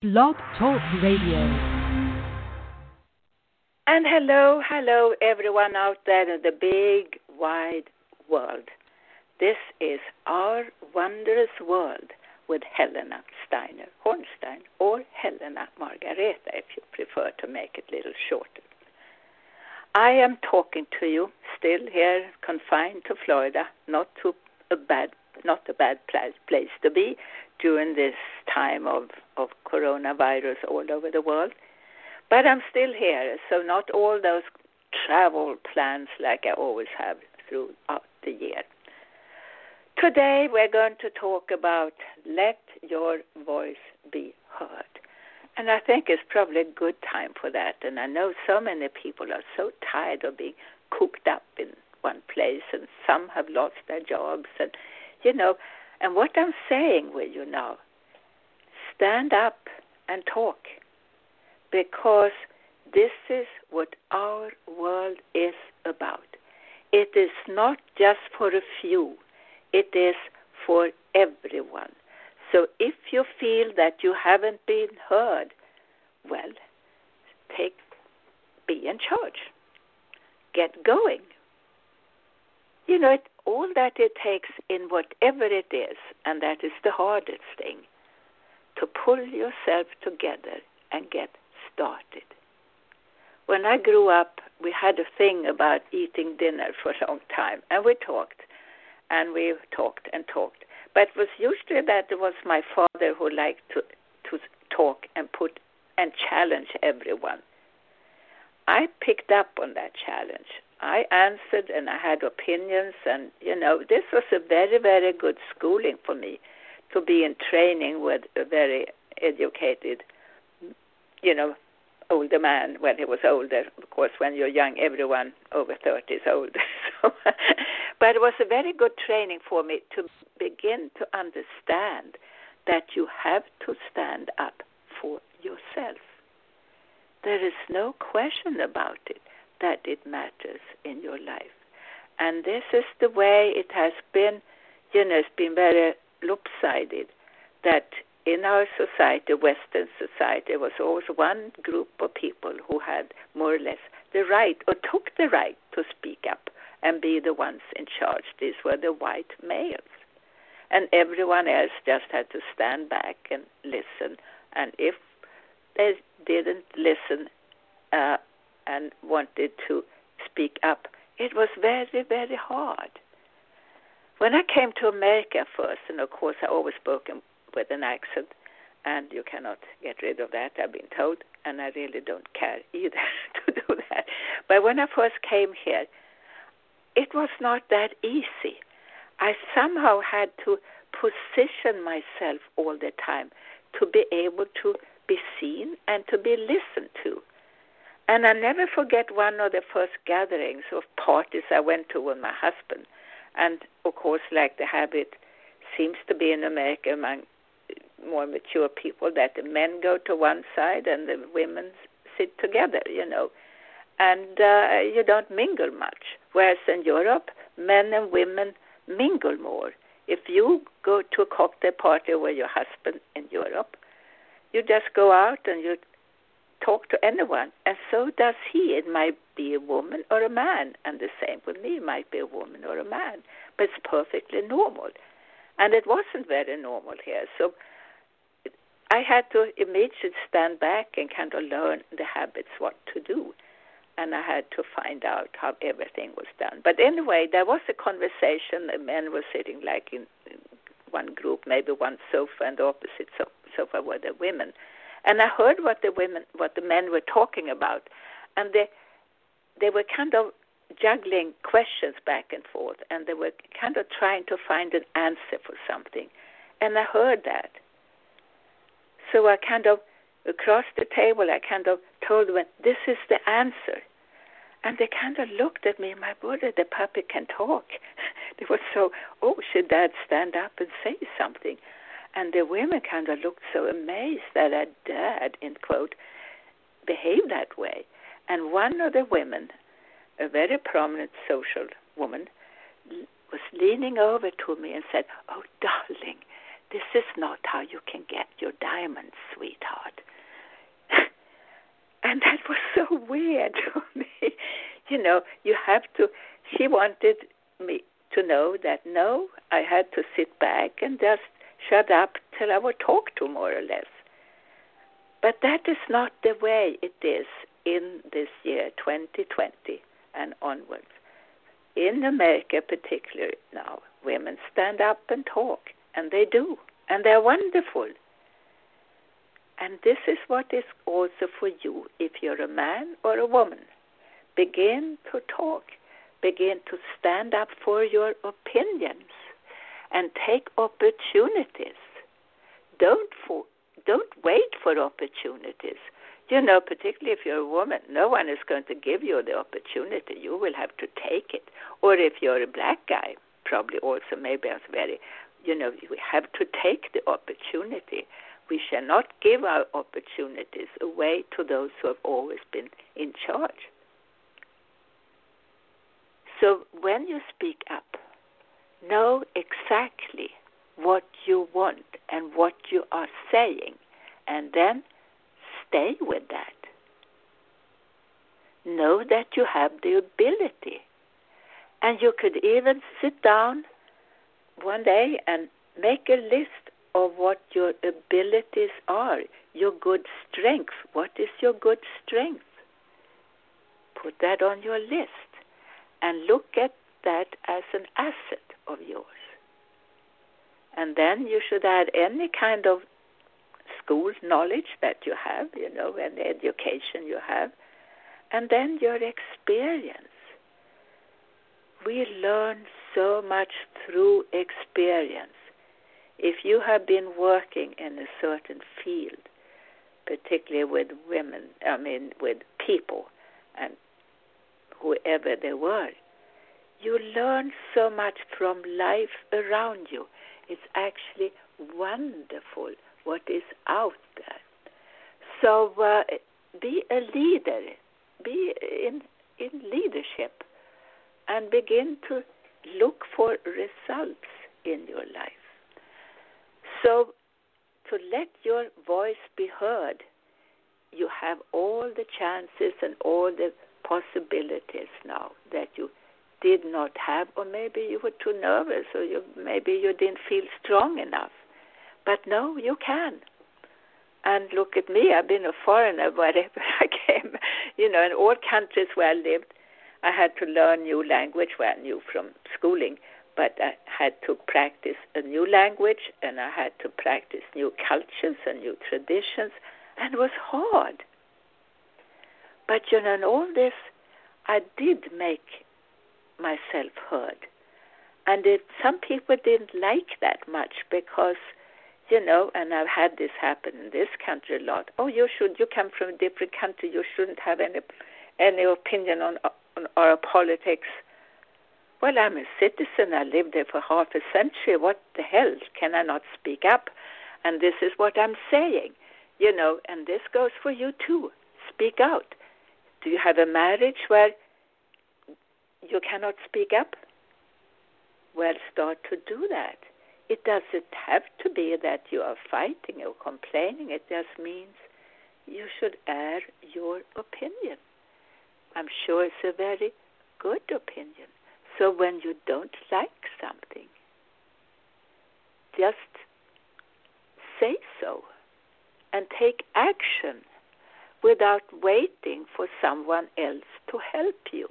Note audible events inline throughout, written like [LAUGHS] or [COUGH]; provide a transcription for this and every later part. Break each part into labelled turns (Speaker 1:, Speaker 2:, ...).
Speaker 1: Blog Talk Radio.
Speaker 2: And hello, hello, everyone out there in the big, wide world. This is Our Wondrous World with Helena Steiner Hornstein, or Helena Margareta, if you prefer to make it a little shorter. I am talking to you still here, confined to Florida, not to a bad, not a bad place to be, during this time of, of coronavirus all over the world. But I'm still here, so not all those travel plans like I always have throughout the year. Today we're going to talk about let your voice be heard. And I think it's probably a good time for that. And I know so many people are so tired of being cooped up in one place, and some have lost their jobs. And, you know, and what I'm saying with you now, stand up and talk because this is what our world is about. It is not just for a few, it is for everyone. So if you feel that you haven't been heard, well, take be in charge. Get going. You know, it, all that it takes in whatever it is, and that is the hardest thing, to pull yourself together and get started. When I grew up, we had a thing about eating dinner for a long time, and we talked, and we talked and talked. But it was usually that it was my father who liked to to talk and put and challenge everyone. I picked up on that challenge. I answered and I had opinions, and you know, this was a very, very good schooling for me to be in training with a very educated, you know, older man when he was older. Of course, when you're young, everyone over 30 is older. [LAUGHS] So, but it was a very good training for me to begin to understand that you have to stand up for yourself. There is no question about it that it matters in your life. And this is the way it has been, you know, it's been very lopsided that in our society, Western society, there was always one group of people who had more or less the right or took the right to speak up and be the ones in charge. These were the white males. And everyone else just had to stand back and listen. And if they didn't listen, uh, and wanted to speak up, it was very, very hard. When I came to America first, and of course I always spoke with an accent, and you cannot get rid of that, I've been told, and I really don't care [LAUGHS] either to do that. But when I first came here, it was not that easy. I somehow had to position myself all the time to be able to be seen and to be listened to. And I never forget one of the first gatherings of parties I went to with my husband. And of course, like the habit seems to be in America among more mature people, that the men go to one side and the women sit together, you know. And uh, you don't mingle much. Whereas in Europe, men and women mingle more. If you go to a cocktail party with your husband in Europe, you just go out and you talk to anyone, and so does he. It might be a woman or a man, and the same with me. It might be a woman or a man, but it's perfectly normal. And it wasn't very normal here. So I had to immediately stand back and kind of learn the habits, what to do. And I had to find out how everything was done. But anyway, there was a conversation. The men were sitting like in one group, maybe one sofa, and the opposite sofa were the women and I heard what the women, what the men were talking about, and they they were kind of juggling questions back and forth, and they were kind of trying to find an answer for something, and I heard that. So I kind of across the table, I kind of told them, "This is the answer." And they kind of looked at me, my brother, the puppy can talk. [LAUGHS] they were so, oh, should dad stand up and say something? And the women kind of looked so amazed that I dared, in quote, behave that way. And one of the women, a very prominent social woman, was leaning over to me and said, Oh, darling, This is not how you can get your diamonds, sweetheart. [LAUGHS] and that was so weird [LAUGHS] to me. You know, you have to. She wanted me to know that no, I had to sit back and just shut up till I would talk to more or less. But that is not the way it is in this year, 2020 and onwards. In America, particularly now, women stand up and talk, and they do, and they're wonderful. And this is what is also for you if you're a man or a woman. Begin to talk, begin to stand up for your opinions, and take opportunities. Don't for, don't wait for opportunities. You know, particularly if you're a woman, no one is going to give you the opportunity. You will have to take it. Or if you're a black guy, probably also maybe as very, you know, we have to take the opportunity. We shall not give our opportunities away to those who have always been in charge. So when you speak up, know exactly what you want and what you are saying, and then stay with that. Know that you have the ability. And you could even sit down one day and make a list of what your abilities are, your good strength. What is your good strength? Put that on your list and look at that as an asset of yours. And then you should add any kind of school knowledge that you have, you know, the education you have, and then your experience. We learn so much through experience. If you have been working in a certain field, particularly with women, I mean, with people and whoever they were, you learn so much from life around you. It's actually wonderful what is out there. So uh, be a leader, be in in leadership, and begin to look for results in your life. So to let your voice be heard, you have all the chances and all the possibilities now that you did not have, or maybe you were too nervous, or you, maybe you didn't feel strong enough. But no, you can. And look at me, I've been a foreigner [LAUGHS] wherever I came. You know, in all countries where I lived, I had to learn new language, well, I knew from schooling, but I had to practice a new language and I had to practice new cultures and new traditions, and it was hard. But you know, in all this, I did make myself heard. And it, some people didn't like that much because you know, and I've had this happen in this country a lot. Oh, you should. You come from a different country. You shouldn't have any any opinion on on our politics. Well, I'm a citizen. I lived there for half a century. What the hell? Can I not speak up? And this is what I'm saying. You know, and this goes for you too. Speak out. Do you have a marriage where you cannot speak up? Well, start to do that it doesn't have to be that you are fighting or complaining. It just means you should air your opinion. I'm sure it's a very good opinion. So when you don't like something, just say so and take action without waiting for someone else to help you.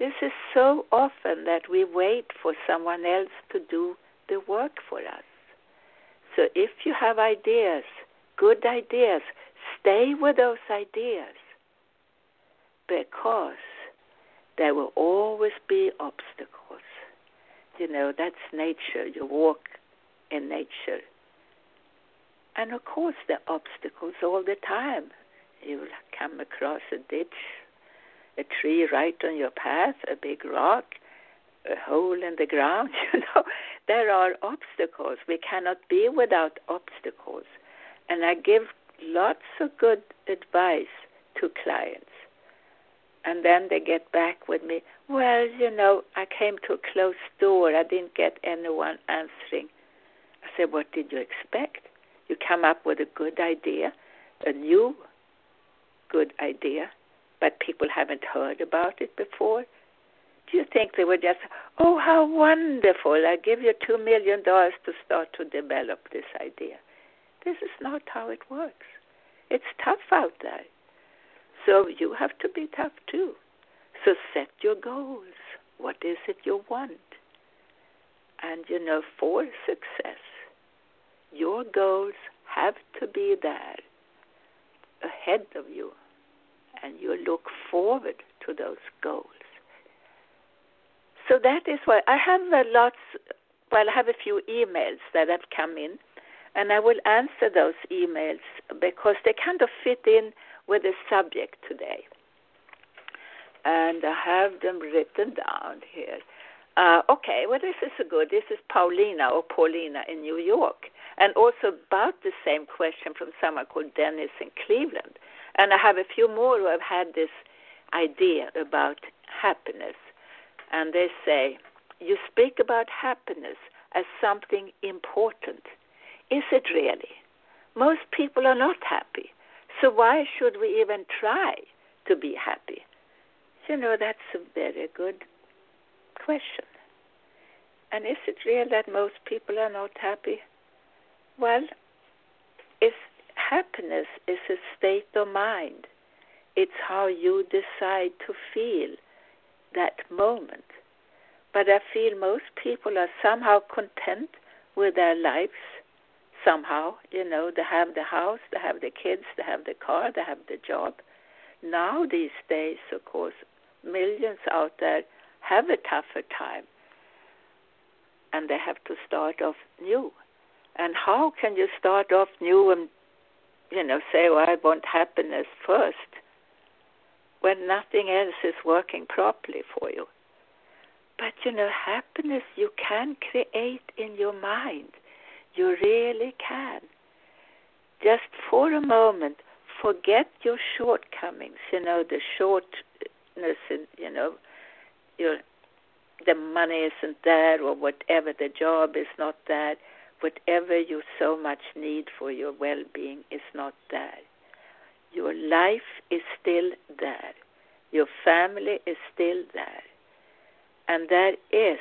Speaker 2: This is so often that we wait for someone else to do the work for us. So if you have ideas, good ideas, stay with those ideas because there will always be obstacles. You know, that's nature. You walk in nature. And of course, there are obstacles all the time. You will come across a ditch, a tree right on your path, a big rock, a hole in the ground. [LAUGHS] You know, there are obstacles. We cannot be without obstacles. And I give lots of good advice to clients. And then they get back with me, well, you know, I came to a closed door. I didn't get anyone answering. I said, What did you expect? You come up with a good idea, a new good idea, but people haven't heard about it before. Do you think they would just, oh, how wonderful, I give you $2 million to start to develop this idea? This is not how it works. It's tough out there. So you have to be tough too. So set your goals. What is it you want? And you know, for success, your goals have to be there ahead of you, and you look forward to those goals. So that is why I have a lots. Well, I have a few emails that have come in, and I will answer those emails because they kind of fit in with the subject today. And I have them written down here. Uh, okay, well, this is good. This is Paulina or Paulina in New York, and also about the same question from someone called Dennis in Cleveland. And I have a few more who have had this idea about happiness, and they say, "You speak about happiness as something important. Is it really? Most people are not happy, so why should we even try to be happy?" You know, that's a very good question. And is it real that most people are not happy? Well, is happiness is a state of mind. It's how you decide to feel that moment. But I feel most people are somehow content with their lives. Somehow, you know, they have the house, they have the kids, they have the car, they have the job. Now, these days, of course, millions out there have a tougher time and they have to start off new. And how can you start off new and, you know, say, well, I want happiness first when nothing else is working properly for you? But, you know, happiness you can create in your mind. You really can. Just for a moment, forget your shortcomings, you know, the shortness, in, you know, your the money isn't there or whatever the job is not there whatever you so much need for your well-being is not there. Your life is still there. Your family is still there. And there is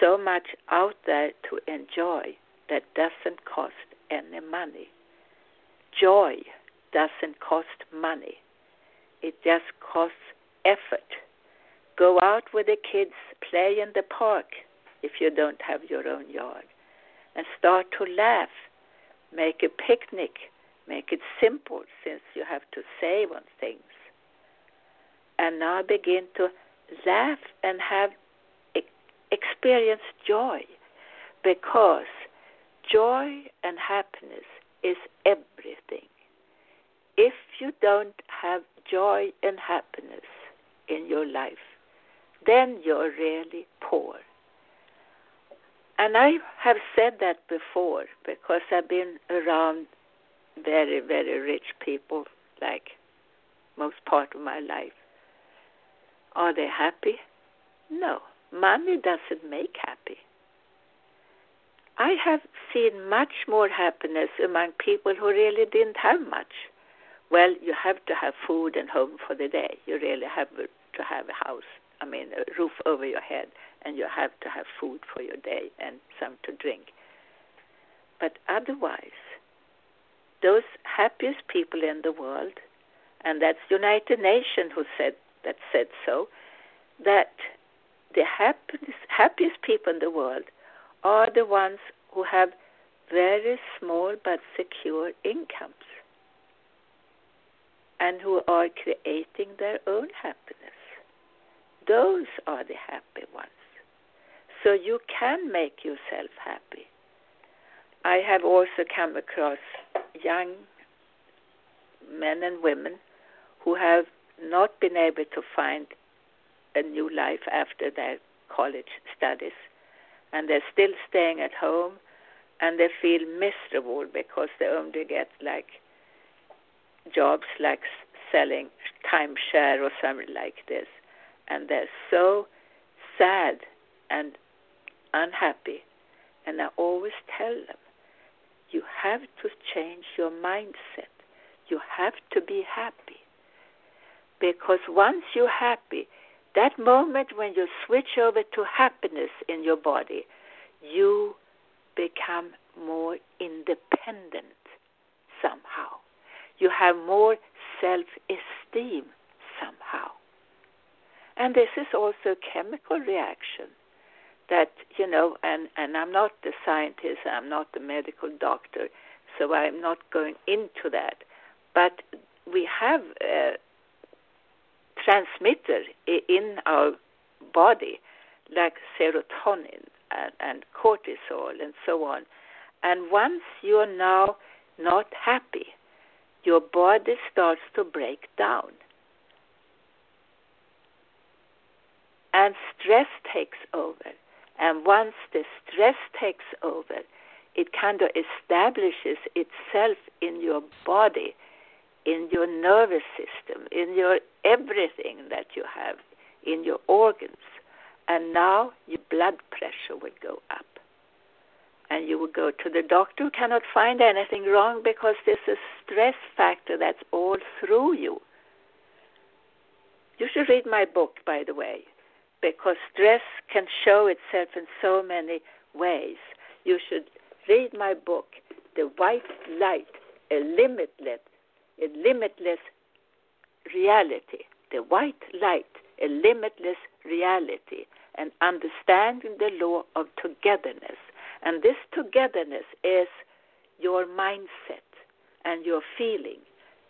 Speaker 2: so much out there to enjoy that doesn't cost any money. Joy doesn't cost money. It just costs effort. Go out with the kids, play in the park if you don't have your own yard, and start to laugh. Make a picnic. Make it simple since you have to save on things. And now begin to laugh and have experience joy because joy and happiness is everything. If you don't have joy and happiness in your life, then you're really poor. And I have said that before because I've been around very, very rich people like most part of my life. Are they happy? No. Money doesn't make happy. I have seen much more happiness among people who really didn't have much. Well, you have to have food and home for the day. You really have to have a house I mean, a roof over your head, and you have to have food for your day and some to drink. But otherwise, those happiest people in the world, and that's United Nations who said that said so, that the happiest, happiest people in the world are the ones who have very small but secure incomes and who are creating their own happiness. Those are the happy ones. So you can make yourself happy. I have also come across young men and women who have not been able to find a new life after their college studies, and they're still staying at home, and they feel miserable because they only get like jobs like selling timeshare or something like this and they're so sad and unhappy And I always tell them, you have to change your mindset. You have to be happy. Because once you're happy, that moment when you switch over to happiness in your body, you become more independent somehow. You have more self esteem somehow. And this is also a chemical reaction that, you know, and, and I'm not the scientist, I'm not the medical doctor, so I'm not going into that. But we have a transmitter in our body like serotonin and, and cortisol and so on. And once you're now not happy, your body starts to break down. And stress takes over. And once the stress takes over, it kind of establishes itself in your body, in your nervous system, in your everything that you have, in your organs. And now your blood pressure will go up. And you will go to the doctor, cannot find anything wrong because there's a stress factor that's all through you. You should read my book, by the way, because stress can show itself in so many ways. You should read my book, The White Light, a limitless, a limitless reality. The white light, a limitless reality, and understanding the law of togetherness. And this togetherness is your mindset and your feeling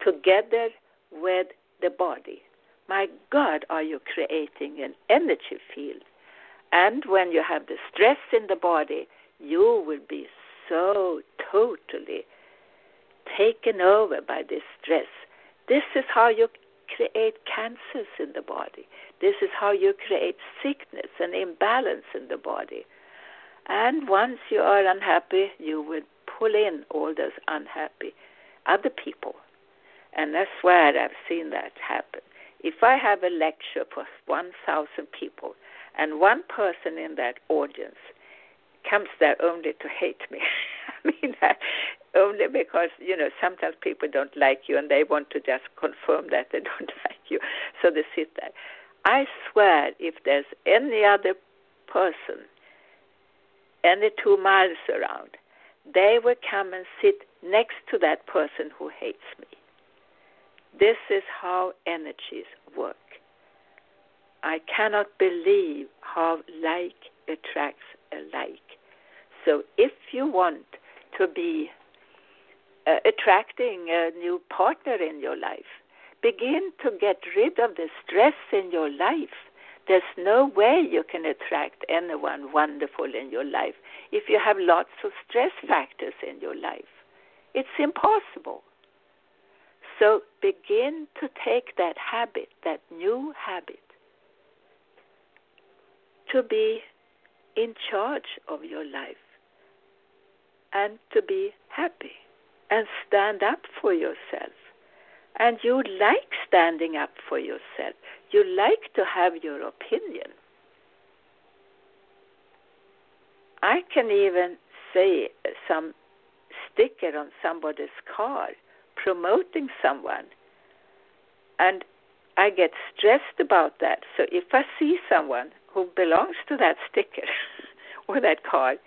Speaker 2: together with the body. My God, are you creating an energy field? And when you have the stress in the body, you will be so totally taken over by this stress. This is how you create cancers in the body. This is how you create sickness and imbalance in the body. And once you are unhappy, you will pull in all those unhappy other people. And I swear I've seen that happen. If I have a lecture for 1,000 people and one person in that audience comes there only to hate me, [LAUGHS] I mean, that only because, you know, sometimes people don't like you and they want to just confirm that they [LAUGHS] don't like you, so they sit there. I swear, if there's any other person, any two miles around, they will come and sit next to that person who hates me. This is how energies work. I cannot believe how like attracts alike. So if you want to be uh, attracting a new partner in your life, begin to get rid of the stress in your life. There's no way you can attract anyone wonderful in your life if you have lots of stress factors in your life. It's impossible. So begin to take that habit, that new habit, to be in charge of your life and to be happy and stand up for yourself. And you like standing up for yourself. You like to have your opinion. I can even see some sticker on somebody's car promoting someone. And I get stressed about that. So if I see someone who belongs to that sticker [LAUGHS] or that card,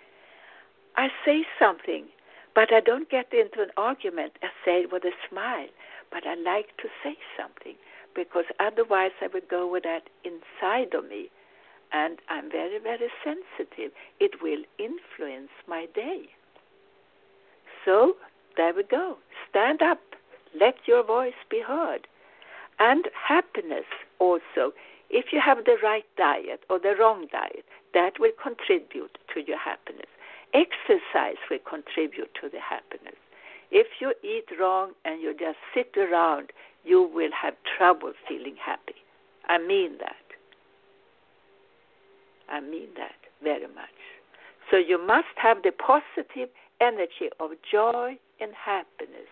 Speaker 2: I say something, but I don't get into an argument. I say it with a smile, but I like to say something because otherwise I would go with that inside of me. And I'm very, very sensitive. It will influence my day. So there we go. Stand up. Let your voice be heard. And happiness also. If you have the right diet or the wrong diet, that will contribute to your happiness. Exercise will contribute to the happiness. If you eat wrong and you just sit around, you will have trouble feeling happy. I mean that. I mean that very much. So you must have the positive energy of joy and happiness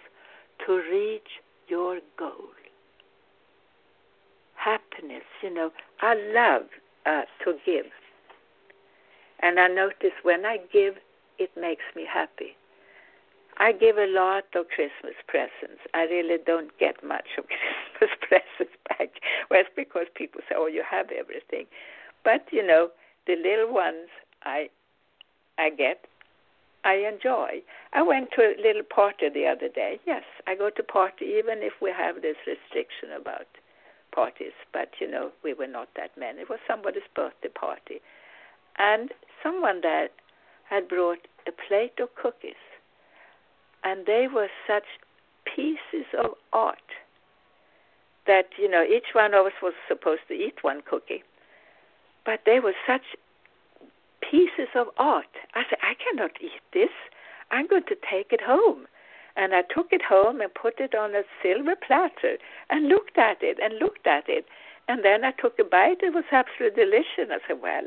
Speaker 2: to reach your goal. Happiness, you know, I love uh, to give. And I notice when I give it makes me happy. I give a lot of Christmas presents. I really don't get much of [LAUGHS] Christmas presents back. Well, it's because people say, "Oh, you have everything," but you know, the little ones I I get, I enjoy. I went to a little party the other day. Yes, I go to party even if we have this restriction about parties. But you know, we were not that many. It was somebody's birthday party, and someone there had brought a plate of cookies and they were such pieces of art that you know each one of us was supposed to eat one cookie but they were such pieces of art. I said i cannot eat this. I'm going to take it home. And i took it home and put it on a silver platter and looked at it and looked at it. And then i took a bite. It was absolutely delicious. I said well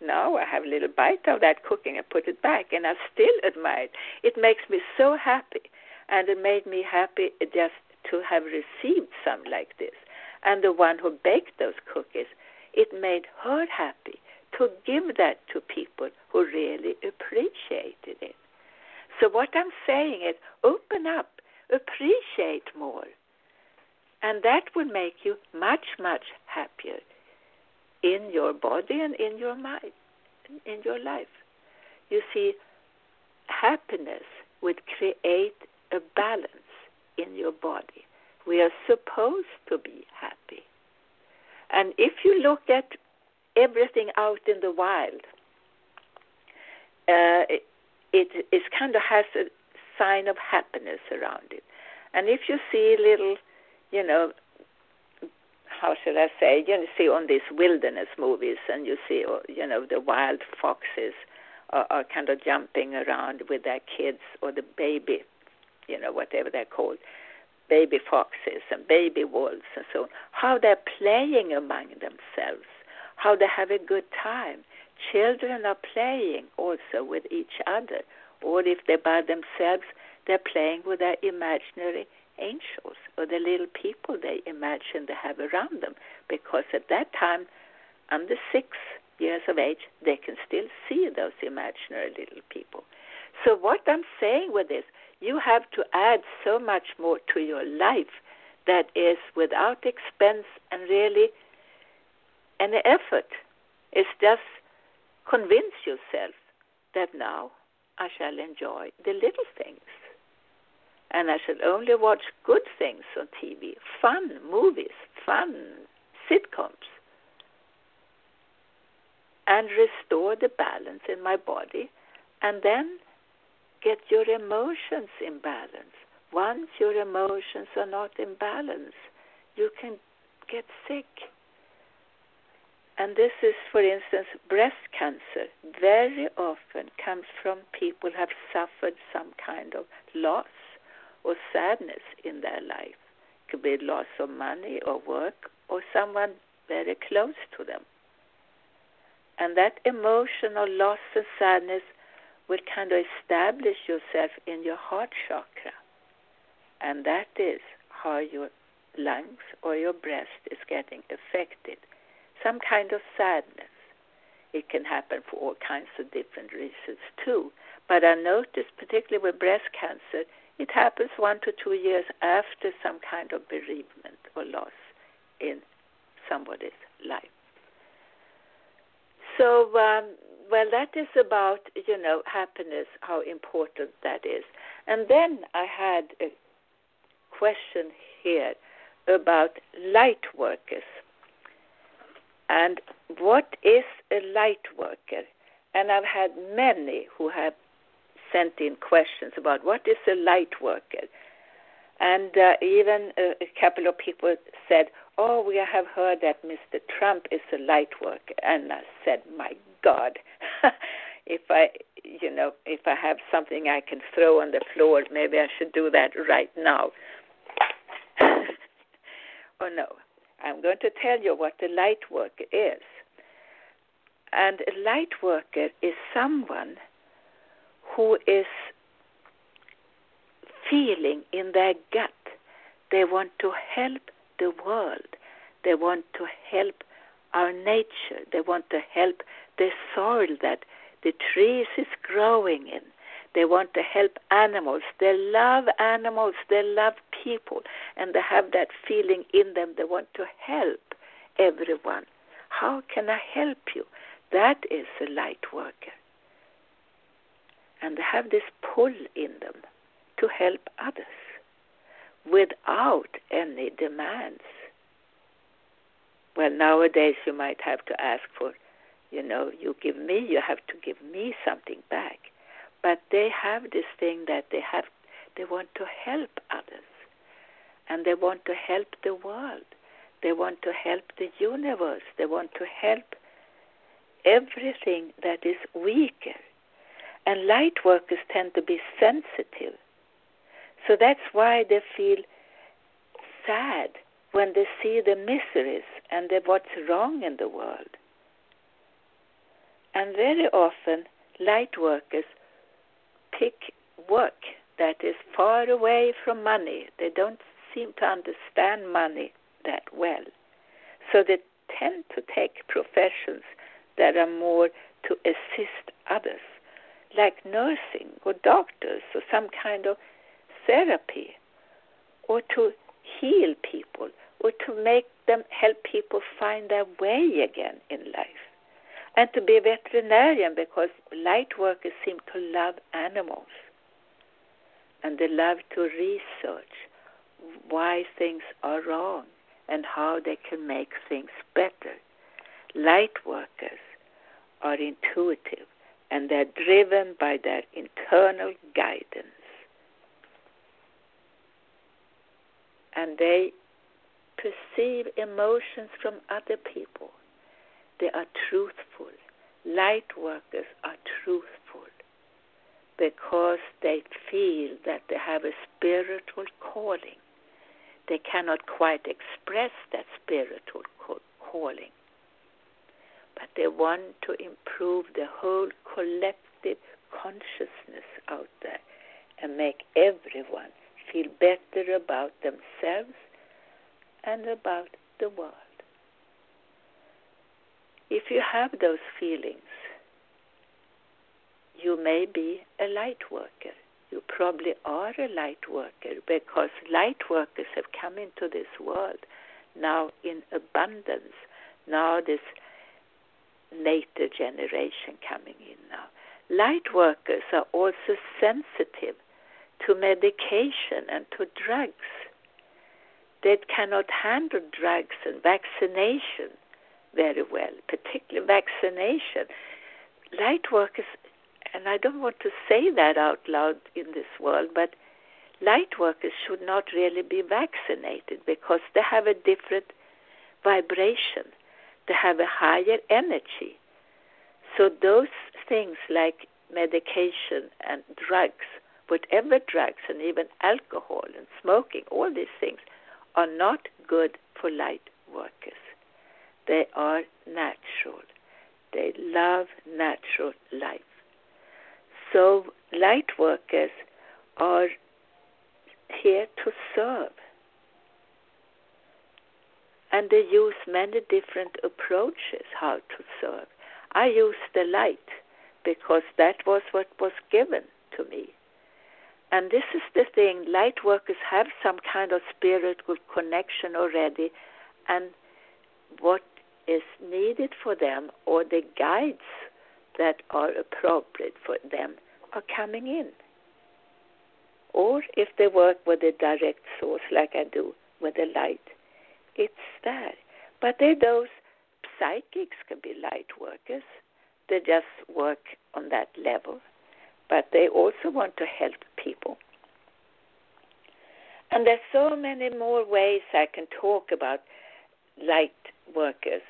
Speaker 2: now I have a little bite of that cooking. And put it back, and I still admire it. It makes me so happy, and it made me happy just to have received some like this. And the one who baked those cookies, it made her happy to give that to people who really appreciated it. So what I'm saying is open up, appreciate more. And that will make you much, much happier in your body and in your mind, in your life. You see, happiness would create a balance in your body. We are supposed to be happy. And if you look at everything out in the wild, uh, it, it, kind of has a sign of happiness around it. And if you see little, you know, how should I say? You see on these wilderness movies, and you see, uh, you know, the wild foxes are, are kind of jumping around with their kids or the baby, you know, whatever they're called, baby foxes and baby wolves and so on. How they're playing among themselves, how they have a good time. Children are playing also with each other, or if they're by themselves, they're playing with their imaginary angels or the little people they imagine they have around them because at that time, under six years of age, they can still see those imaginary little people. So, what I'm saying with this, you have to add so much more to your life that is without expense and really any effort. It's just convince yourself that now I shall enjoy the little things and I should only watch good things on TV, fun movies, fun sitcoms, and restore the balance in my body, and then get your emotions in balance. Once your emotions are not in balance, you can get sick. And this is, for instance, breast cancer. Very often comes from people who have suffered some kind of loss or sadness in their life. It could be loss of money or work or someone very close to them. And that emotional loss and sadness will kind of establish yourself in your heart chakra. And that is how your lungs or your breast is getting affected. Some kind of sadness. It can happen for all kinds of different reasons too. But I noticed, particularly with breast cancer, it happens one to two years after some kind of bereavement or loss in somebody's life. So, um, well, that is about, you know, happiness, how important that is. And then I had a question here about light workers. And what is a light worker? And I've had many who have sent in questions about what is a light worker. And uh, even a, a couple of people said, Oh, we have heard that Mr. Trump is a light worker. And I said, My God, [LAUGHS] if I, you know, if I have something I can throw on the floor, maybe I should do that right now. [LAUGHS] oh, no. I'm going to tell you what a light worker is. And a light worker is someone who is feeling in their gut they want to help the world, they want to help our nature, they want to help the soil that the trees is growing in. They want to help animals. They love animals. They love people. And they have that feeling in them. They want to help everyone. How can I help you? That is a light worker. And they have this pull in them to help others without any demands. Well, nowadays you might have to ask for, you know, you give me, you have to give me something back. But they have this thing that they have, they want to help others, and they want to help the world. They want to help the universe. They want to help everything that is weaker. And light workers tend to be sensitive. So that's why they feel sad when they see the miseries and the, what's wrong in the world. And very often, light workers pick work that is far away from money. They don't seem to understand money that well. So they tend to take professions that are more to assist others, like nursing or doctors or some kind of therapy, or to heal people, or to make them help people find their way again in life. And to be a veterinarian because light workers seem to love animals and they love to research why things are wrong and how they can make things better. Light workers are intuitive and they're driven by their internal guidance. And they perceive emotions from other people. They are truthful. Light workers are truthful because they feel that they have a spiritual calling they cannot quite express that spiritual calling. But they want to improve the whole collective consciousness out there and make everyone feel better about themselves and about the world. If you have those feelings, you may be a light worker you probably are a light worker because light workers have come into this world now in abundance. Now, this later generation coming in now. Light workers are also sensitive to medication and to drugs. They cannot handle drugs and vaccination very well, particularly vaccination. Light workers and I don't want to say that out loud in this world, but light workers should not really be vaccinated because they have a different vibration, they have a higher energy. So, those things like medication and drugs, whatever drugs, and even alcohol and smoking, all these things are not good for light workers. They are natural, they love natural life. So light workers are here to serve. And they use many different approaches how to serve. I use the light because that was what was given to me. And this is the thing light workers have some kind of spiritual connection already, and what is needed for them or the guides that are appropriate for them are coming in. Or if they work with a direct source like I do with the light, it's there. But they those psychics can be light workers. They just work on that level. But they also want to help people. And there's so many more ways I can talk about light workers.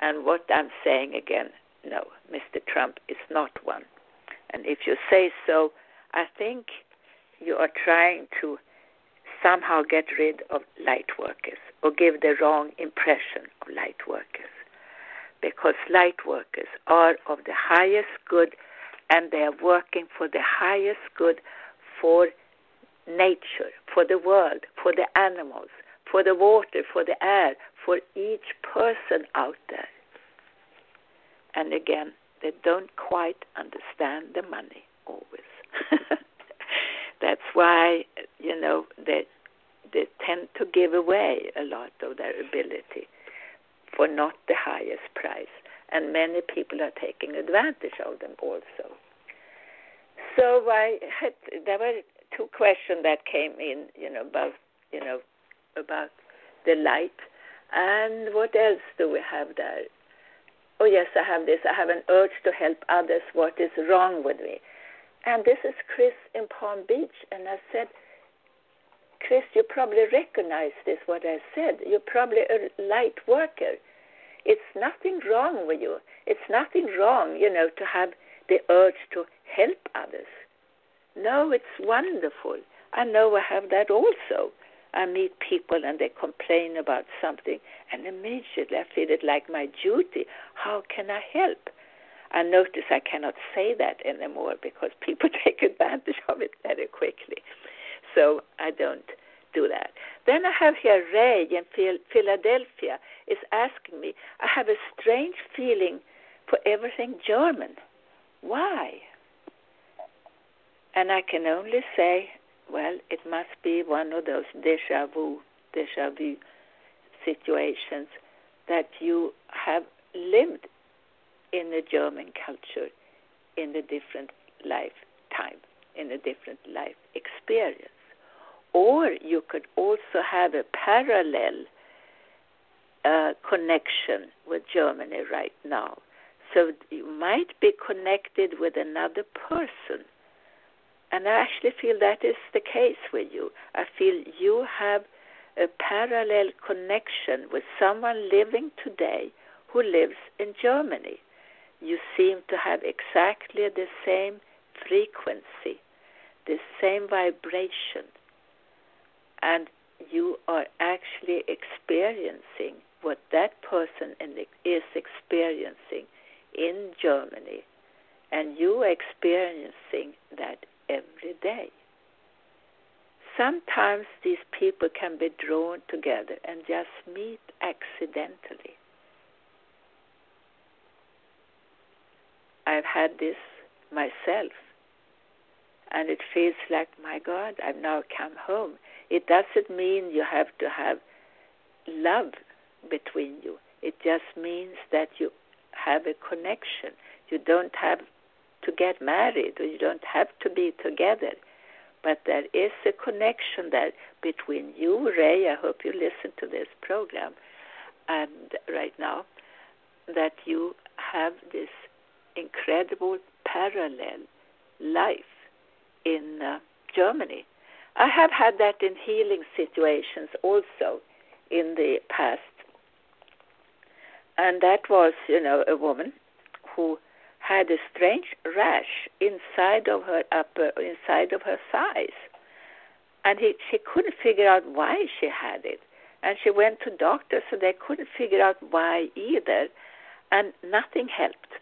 Speaker 2: And what I'm saying again, no, Mr. Trump is not one. And if you say so, I think you are trying to somehow get rid of light workers or give the wrong impression of light workers. Because light workers are of the highest good and they are working for the highest good for nature, for the world, for the animals, for the water, for the air, for each person out there. And again, they don't quite understand the money always. [LAUGHS] That's why you know they they tend to give away a lot of their ability for not the highest price, and many people are taking advantage of them also. So I had there were two questions that came in, you know, about you know about the light, and what else do we have there? Oh yes, I have this. I have an urge to help others. What is wrong with me? And this is Chris in Palm Beach, and I said. Chris, you probably recognize this, what I said. You're probably a light worker. It's nothing wrong with you. It's nothing wrong, you know, to have the urge to help others. No, it's wonderful. I know I have that also. I meet people and they complain about something, and immediately I feel it like my duty. How can I help? I notice I cannot say that anymore because people [LAUGHS] take advantage of it very quickly. So I don't do that. Then I have here Ray in Philadelphia is asking me, I have a strange feeling for everything German. Why? And I can only say, well, it must be one of those deja vu, deja vu situations that you have lived in the German culture in a different lifetime, in a different life experience. Or you could also have a parallel uh, connection with Germany right now. So you might be connected with another person and I actually feel that is the case with you. I feel you have a parallel connection with someone living today who lives in Germany. You seem to have exactly the same frequency, the same vibration, and you are actually experiencing what that person is experiencing in Germany, and you experiencing that every day. Sometimes these people can be drawn together and just meet accidentally. I've had this myself, and it feels like, my God, I've now come home. It doesn't mean you have to have love between you, it just means that you have a connection. You don't have to get married, you don't have to be together. But there is a connection there between you, Ray. I hope you listen to this program, and right now, that you have this incredible parallel life in uh, Germany. I have had that in healing situations also in the past. And that was, you know, a woman who had a strange rash inside of her upper inside of her thighs. And he, she couldn't figure out why she had it. And she went to doctors and they couldn't figure out why either. And nothing helped.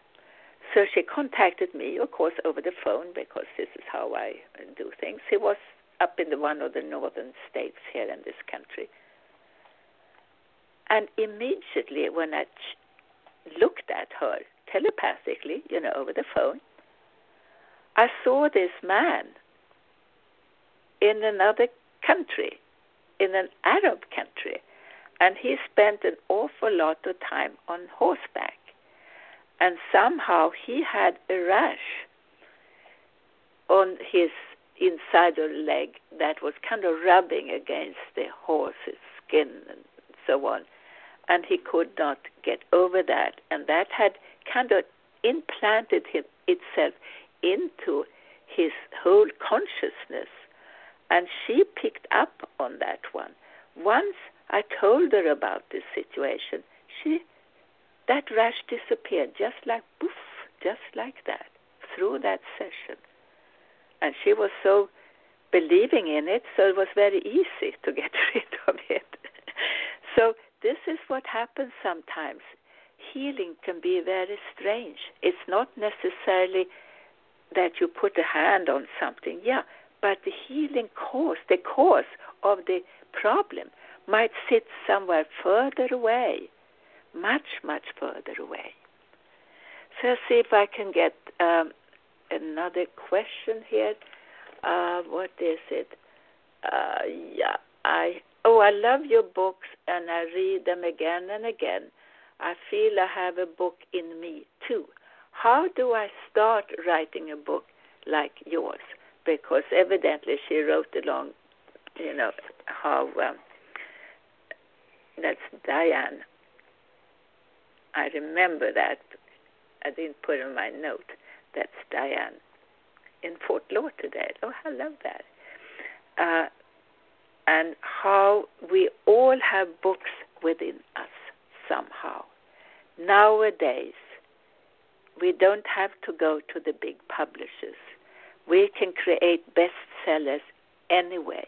Speaker 2: So she contacted me of course over the phone because this is how i do things. He was up in the one of the northern states here in this country. And immediately when i ch- looked at her telepathically, you know, over the phone, I saw this man in another country, in an Arab country, and he spent an awful lot of time on horseback. And somehow he had a rash on his inside of leg that was kind of rubbing against the horse's skin and so on. And he could not get over that. And that had kind of implanted him, itself into his whole consciousness. And she picked up on that one. Once I told her about this situation, she that rash disappeared just like poof, just like that, through that session. And she was so believing in it, so it was very easy to get [LAUGHS] rid of it. [LAUGHS] so this is what happens sometimes healing can be very strange. It's not necessarily that you put a hand on something, yeah, but the healing cause, the cause of the problem, might sit somewhere further away, much, much further away. So see if I can get um, another question here. Uh, what is it? Uh, yeah, I oh I love your books and I read them again and again. I feel I have a book in me too. How do I start writing a book like yours? Because evidently she wrote along, you know, how um, that's Diane. I remember that. I didn't put in my note. That's Diane in Fort Lauderdale. Oh, I love that. Uh, and how we all have books within us somehow. Nowadays, we don't have to go to the big publishers. We can create bestsellers anyway.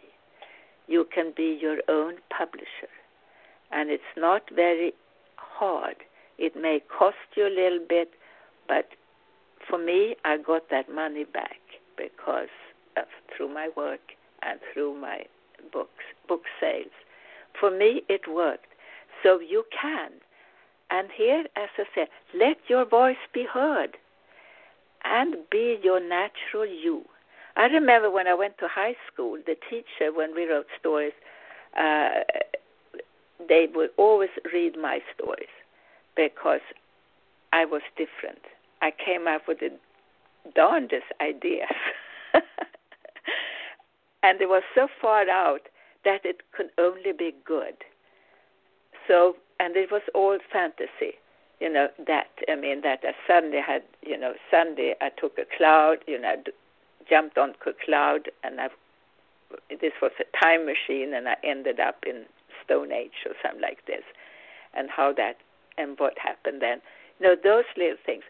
Speaker 2: You can be your own publisher. And it's not very hard. It may cost you a little bit, but for me, I got that money back because through my work and through my books, book sales. For me, it worked. So you can. And here, as I said, let your voice be heard and be your natural you. I remember when I went to high school, the teacher, when we wrote stories, uh, they would always read my stories because I was different. I came up with the darndest ideas. [LAUGHS] and it was so far out that it could only be good. So, and it was all fantasy, you know, that, I mean, that I suddenly had, you know, Sunday I took a cloud, you know, I jumped onto a cloud and I, this was a time machine and I ended up in Stone Age or something like this. And how that, and what happened then. You know, those little things.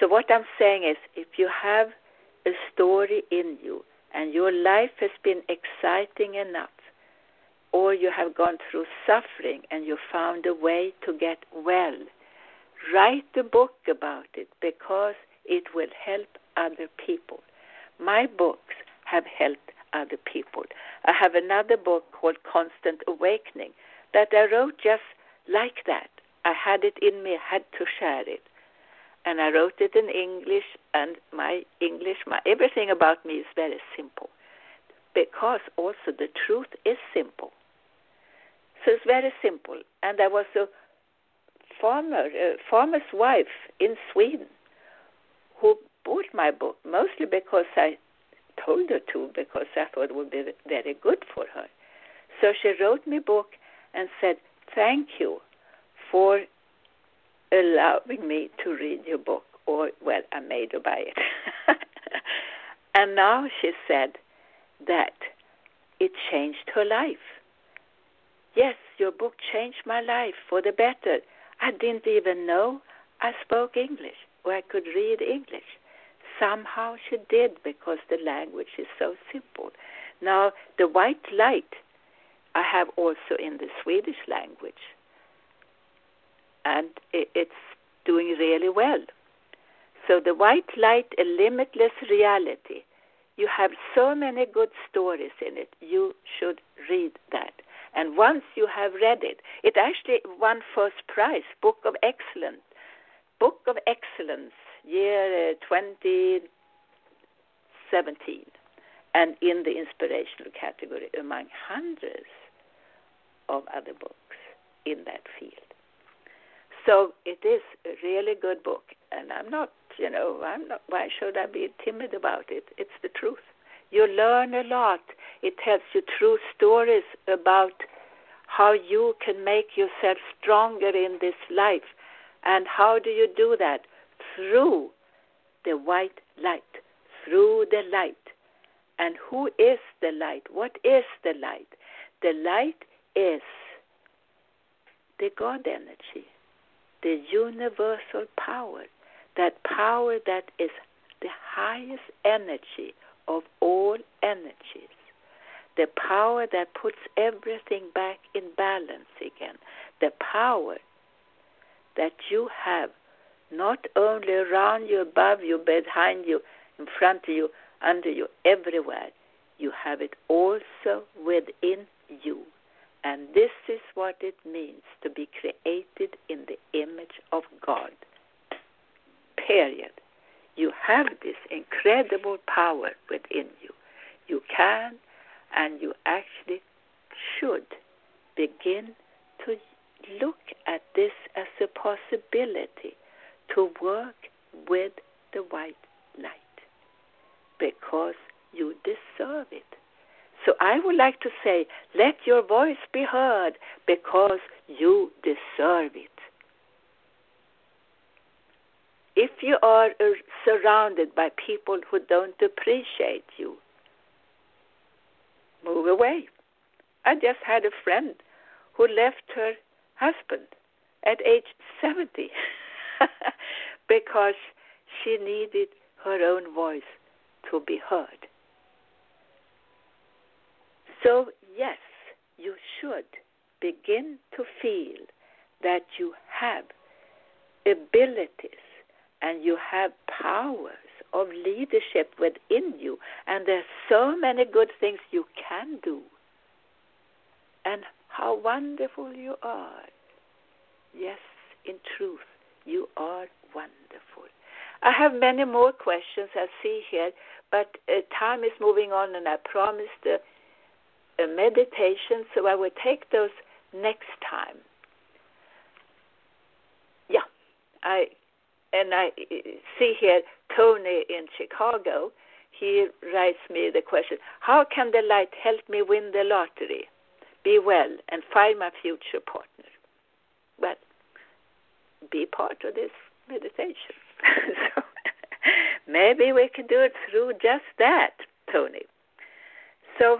Speaker 2: So what I'm saying is, if you have a story in you and your life has been exciting enough, or you have gone through suffering and you found a way to get well, write a book about it because it will help other people. My books have helped other people. I have another book called Constant Awakening that I wrote just like that. I had it in me, had to share it and I wrote it in English, and my English, my everything about me is very simple, because also the truth is simple. So it's very simple, and I was a farmer, a farmer's wife in Sweden, who bought my book mostly because I told her to, because I thought it would be very good for her. So she wrote me a book and said, "Thank you for allowing me to read your book, or, well, I made her buy it. [LAUGHS] and now she said that it changed her life. Yes, your book changed my life for the better. I didn't even know I spoke English or I could read English. Somehow she did because the language is so simple. Now, the white light I have also in the Swedish language and it's doing really well. So the white light, a limitless reality. You have so many good stories in it. You should read that. And once you have read it, it actually won first prize, Book of Excellence, Book of Excellence, year uh, 2017, and in the inspirational category among hundreds of other books in that field. So it is a really good book, and I'm not, you know, I'm not. Why should I be timid about it? It's the truth. You learn a lot. It tells you true stories about how you can make yourself stronger in this life, and how do you do that through the white light, through the light. And who is the light? What is the light? The light is the God energy the universal power, that power that is the highest energy of all energies, the power that puts everything back in balance again, the power that you have not only around you, above you, behind you, in front of you, under you, everywhere. You have it also within you. And this is what it means to be created in the image of God. period, you have this incredible power within you. You can and you actually should begin to look at this as a possibility to work with the white light because you deserve it. So I would like to say, let your voice be heard because you deserve it. If you are uh, surrounded by people who don't appreciate you, move away. I just had a friend who left her husband at age 70 [LAUGHS] because she needed her own voice to be heard. So, yes, you should begin to feel that you have abilities and you have powers of leadership within you, and there's so many good things you can do. And how wonderful you are. Yes, in truth, you are wonderful. I have many more questions I see here, but uh, time is moving on, and I promised a, a meditation, so I will take those next time. Yeah, I and I see here Tony in Chicago. He writes me the question: How can the light help me win the lottery, be well, and find my future partner? Well, be part of this meditation. [LAUGHS] so maybe we can do it through just that, Tony. So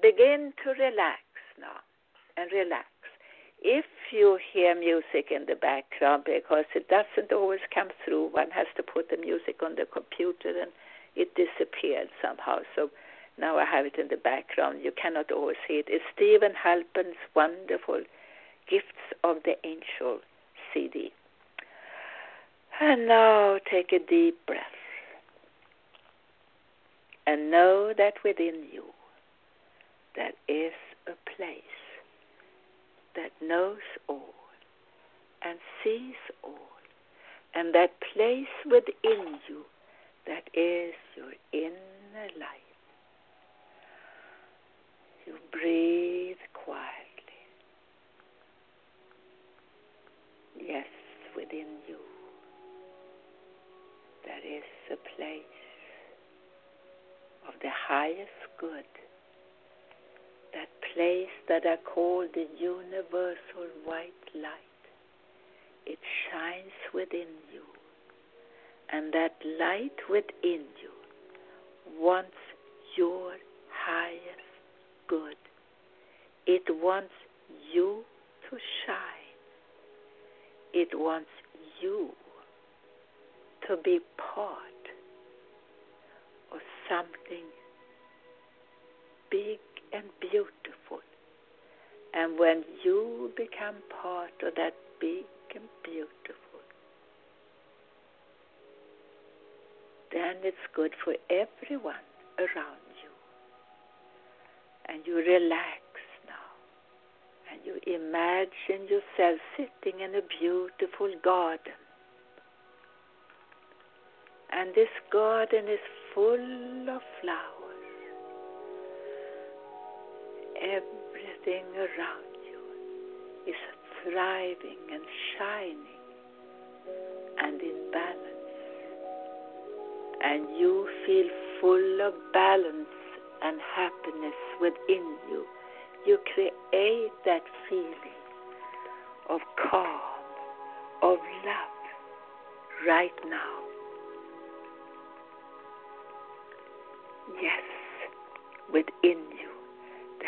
Speaker 2: begin to relax now and relax. If you hear music in the background, because it doesn't always come through, one has to put the music on the computer and it disappeared somehow. So now I have it in the background. You cannot always see it. It's Steven Halpern's wonderful Gifts of the Angel CD. And now take a deep breath. And know that within you there is a place that knows all and sees all. And that place within you that is your inner light. You breathe quietly. Yes, within you there is a place of the highest good, that place that I call the universal white light. It shines within you, and that light within you wants your highest good. It wants you to shine. It wants you to be part of something big and beautiful. And when you become part of that big and beautiful, then it's good for everyone around you. And you relax now. And you imagine yourself sitting in a beautiful garden and this garden is full of flowers. Everything around you is thriving and shining and in balance. And you feel full of balance and happiness within you. You create that feeling of calm, of love right now. Yes, within you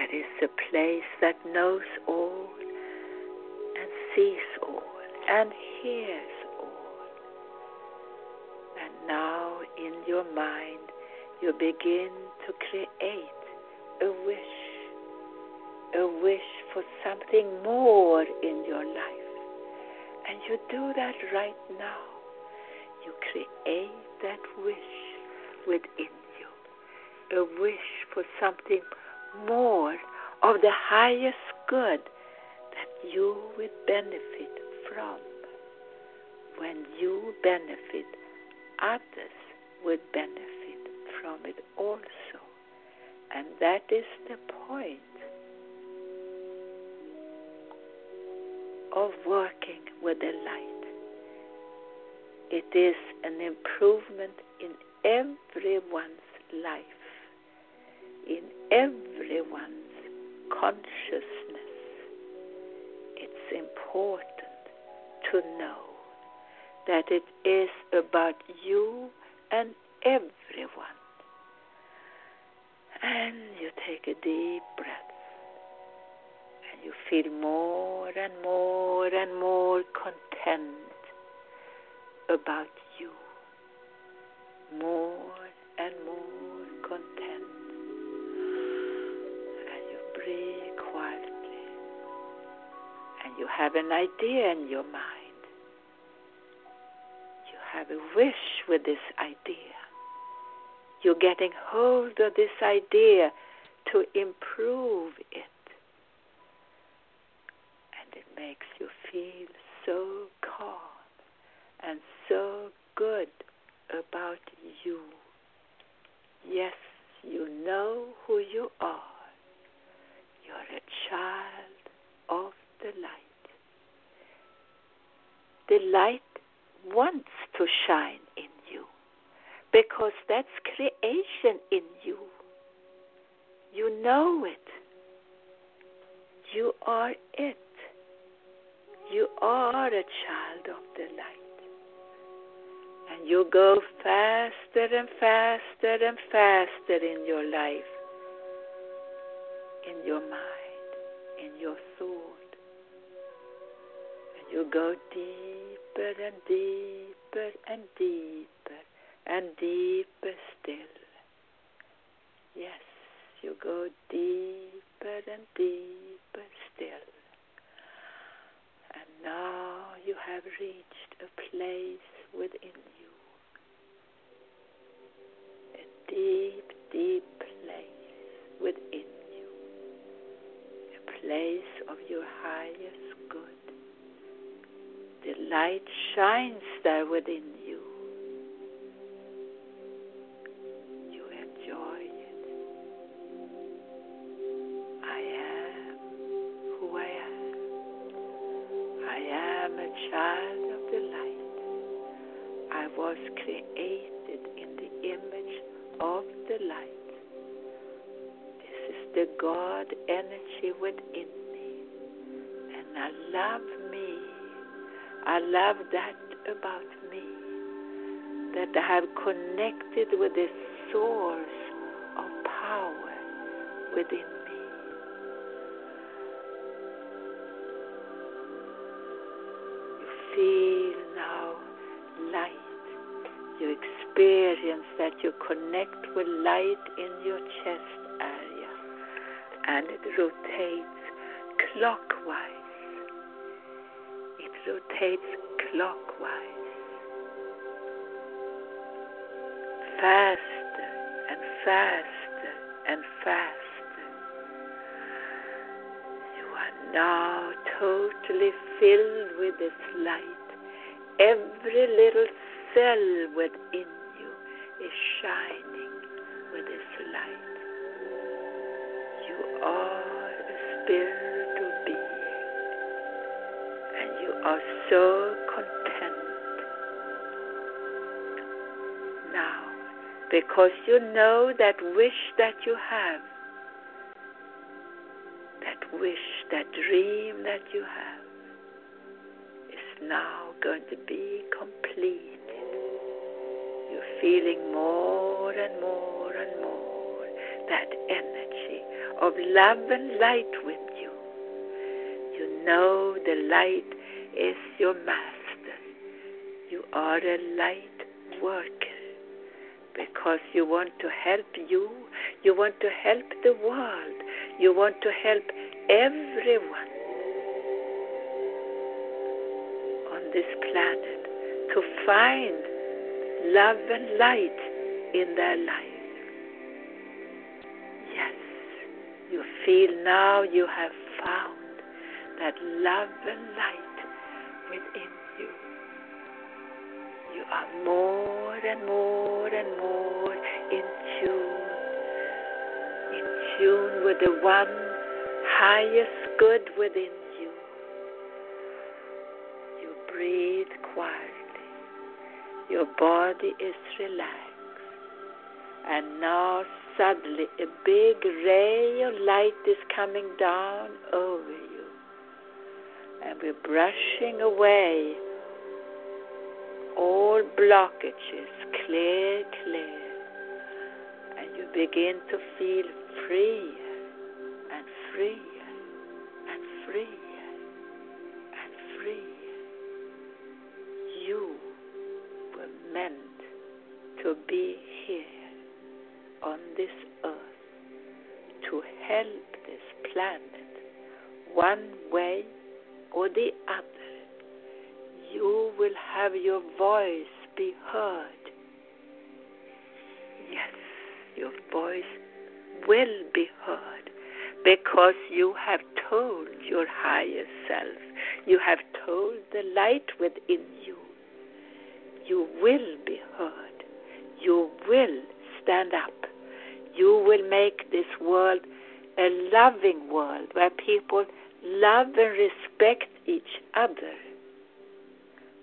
Speaker 2: there is the place that knows all and sees all and hears all. And now in your mind you begin to create a wish, a wish for something more in your life. And you do that right now. You create that wish within you, a wish for something more of the highest good that you will benefit from when you benefit others would benefit from it also. And that is the point of working with the light. It is an improvement in everyone's life, in everyone's consciousness. It's important to know that it is about you and everyone. And you take a deep breath and you feel more and more and more content about you. More you have an idea in your mind You have a wish with this idea. You're getting hold of this idea to improve it. And it makes you feel so calm and so good about you. Yes, you know who you are. You're a child of the light. The light wants to shine in you because that's creation in you. You know it. You are it. You are a child of the light. And you go faster and faster and faster in your life, in your mind, in your thought. And you go deep deeper and deeper and deeper and deeper still. Yes, you go deeper and deeper still. And now you have reached a place within you. A deep, deep place within you. A place of your highest good the light shines there within you. You enjoy it. I am who I am. I am a child of the light. I was created in the image of the light. This is the God energy within me. And I love I love that about me, that I have connected with the source of power within me. You feel now light. You experience that you connect with light in your chest area and it rotates clockwise rotates clockwise, faster and faster and faster. You are now totally filled with this light. Every little cell within you is shining with this light. So content now because you know that wish that you have, that wish, that dream that you have is now going to be completed. You're feeling more and more and more that energy of love and light with you. You know the light is your master. You are a light worker because you want to help you, you want to help the world, you want to help everyone on this planet to find love and light in their life. Yes, you feel now you have found that love and light within you. You are more and more and more in tune, in tune with the one highest good within you. You breathe quietly. Your body is relaxed. And now suddenly a big ray of light is coming down over you. And we're brushing away all blockages, clear, clear. And you begin to feel free and free and free and free. You were meant to be here on this earth to help this planet one way or the other. You will have your voice be heard. Yes, your voice will be heard because you have told your higher self, you have told the light within you. You will be heard. You will stand up. You will make this world a loving world where people love and respect each other,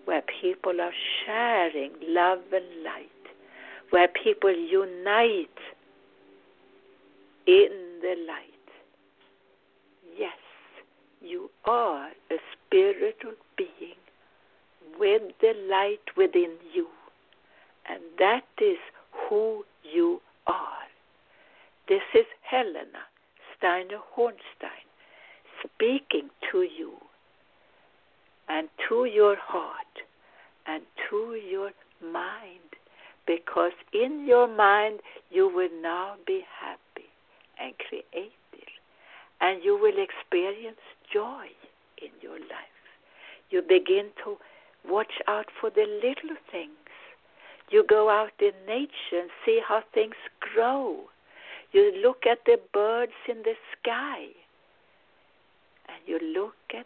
Speaker 2: where people are sharing love and light, where people unite in the light. Yes, you are a spiritual being with the light within you, and that is who you are. This is Helena Steiner Hornstein speaking to you and to your heart and to your mind because in your mind you will now be happy and creative and you will experience joy in your life. You begin to watch out for the little things. You go out in nature and see how things grow. You look at the birds in the sky and you look at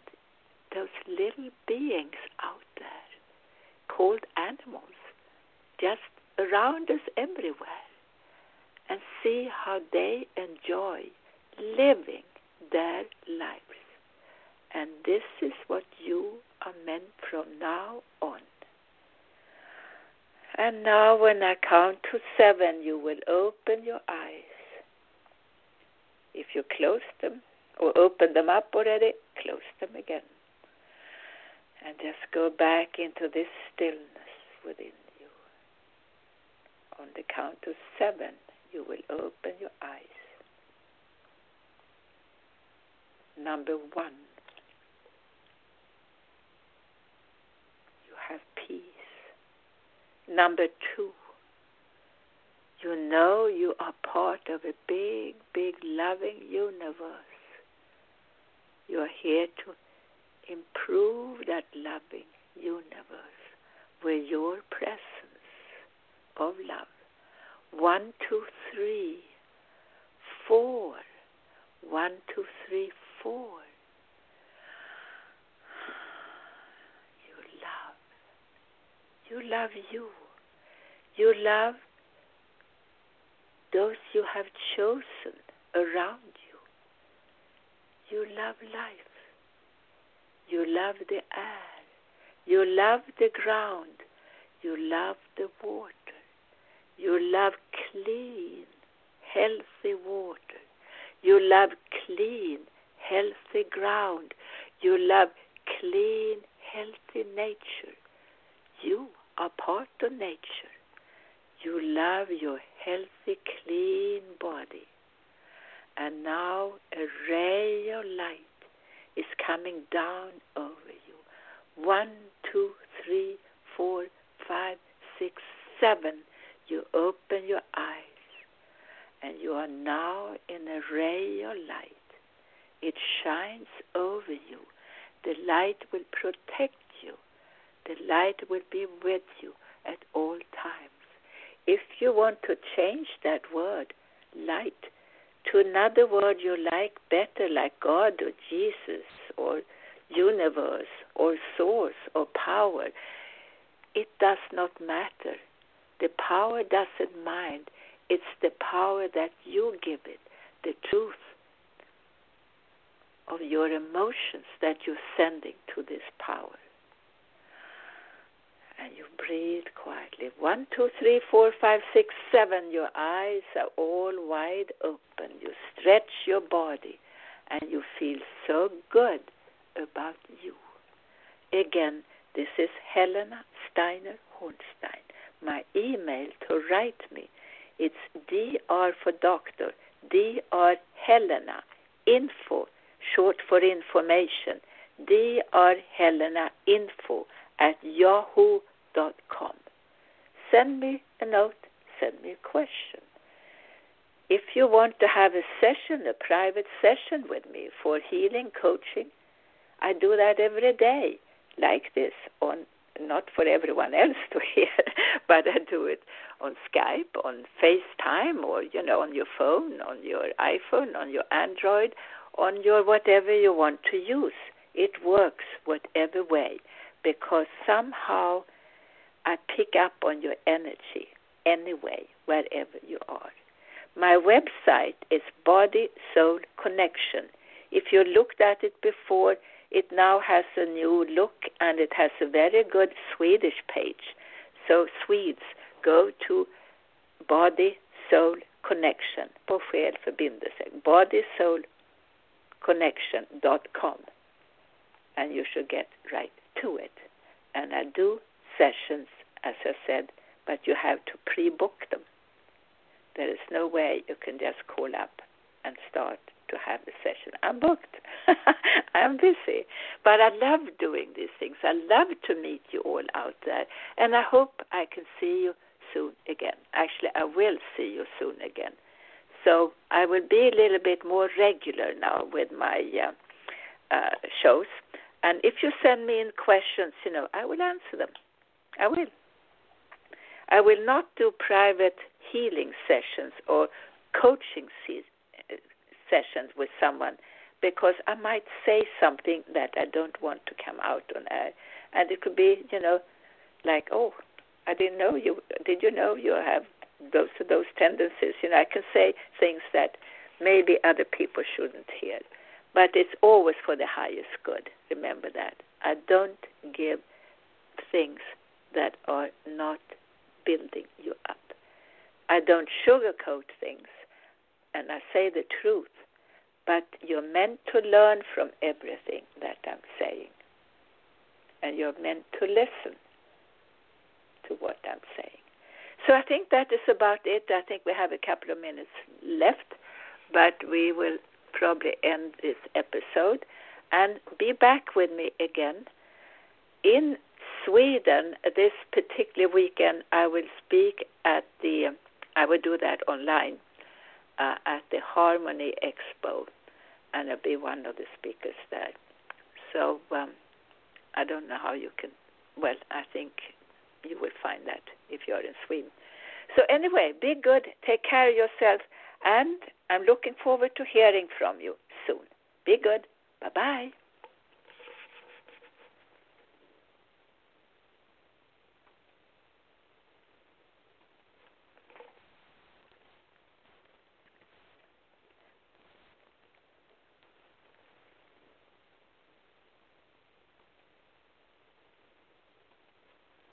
Speaker 2: those little beings out there called animals just around us everywhere and see how they enjoy living their lives. And this is what you are meant from now on. And now, when I count to seven, you will open your eyes. If you close them or open them up already, close them again. And just go back into this stillness within you. On the count of seven, you will open your eyes. Number one, you have peace. Number two, you know you are part of a big, big loving universe. You are here to improve that loving universe with your presence of love. One, two, three, four. One, two, three, four. You love. You love you. You love those you have chosen around you. Love life. You love the air. You love the ground. You love the water. You love clean, healthy water. You love clean, healthy ground. You love clean, healthy nature. You are part of nature. You love your healthy, clean body. And now a ray of light is coming down over you. One, two, three, four, five, six, seven. You open your eyes and you are now in a ray of light. It shines over you. The light will protect you. The light will be with you at all times. If you want to change that word, light, to another word you like better, like God or Jesus or universe or source or power, it does not matter. The power doesn't mind. It's the power that you give it, the truth of your emotions that you're sending to this power. And you breathe quietly. One, two, three, four, five, six, seven. Your eyes are all wide open. You stretch your body and you feel so good about you. Again, this is Helena Steiner Hornstein. My email to write me, it's dr for doctor, dr Helena info, short for information, dr Helena info at yahoo.com. Send me a note, send me a question. If you want to have a session, a private session with me for healing coaching, I do that every day, like this, on not for everyone else to [LAUGHS] hear, but I do it on Skype, on FaceTime, or you know, on your phone, on your iPhone, on your Android, on your whatever you want to use. It works whatever way because somehow I pick up on your energy anyway, wherever you are. My website is Body Soul Connection. If you looked at it before, it now has a new look and it has a very good Swedish page. So, Swedes, go to Body Soul Connection, på fel förbindelse, bodysoulconnection.com and you should get right to it. And I do sessions, as I said, but you have to pre book them. There is no way you can just call up and start to have the session. I'm booked. [LAUGHS] I'm busy. But I love doing these things. I love to meet you all out there. And I hope I can see you soon again. Actually, I will see you soon again. So I will be a little bit more regular now with my uh, uh, shows. And if you send me in questions, you know, I will answer them. I will. I will not do private healing sessions or coaching sessions with someone because I might say something that I don't want to come out on air. And it could be, you know, like, oh, I didn't know you. Did you know you have those those tendencies? You know, I can say things that maybe other people shouldn't hear, but it's always for the highest good. Remember that. I don't give things that are not building you up. I don't sugarcoat things, and I say the truth. But you're meant to learn from everything that I'm saying, and you're meant to listen to what I'm saying. So I think that is about it. I think we have a couple of minutes left, but we will probably end this episode and be back with me again in Sweden this particular weekend. I will speak at the I will do that online uh, at the Harmony Expo, and I'll be one of the speakers there. So um, I don't know how you can. Well, I think you will find that if you're in Sweden. So anyway, be good, take care of yourself, and I'm looking forward to hearing from you soon. Be good. Bye bye.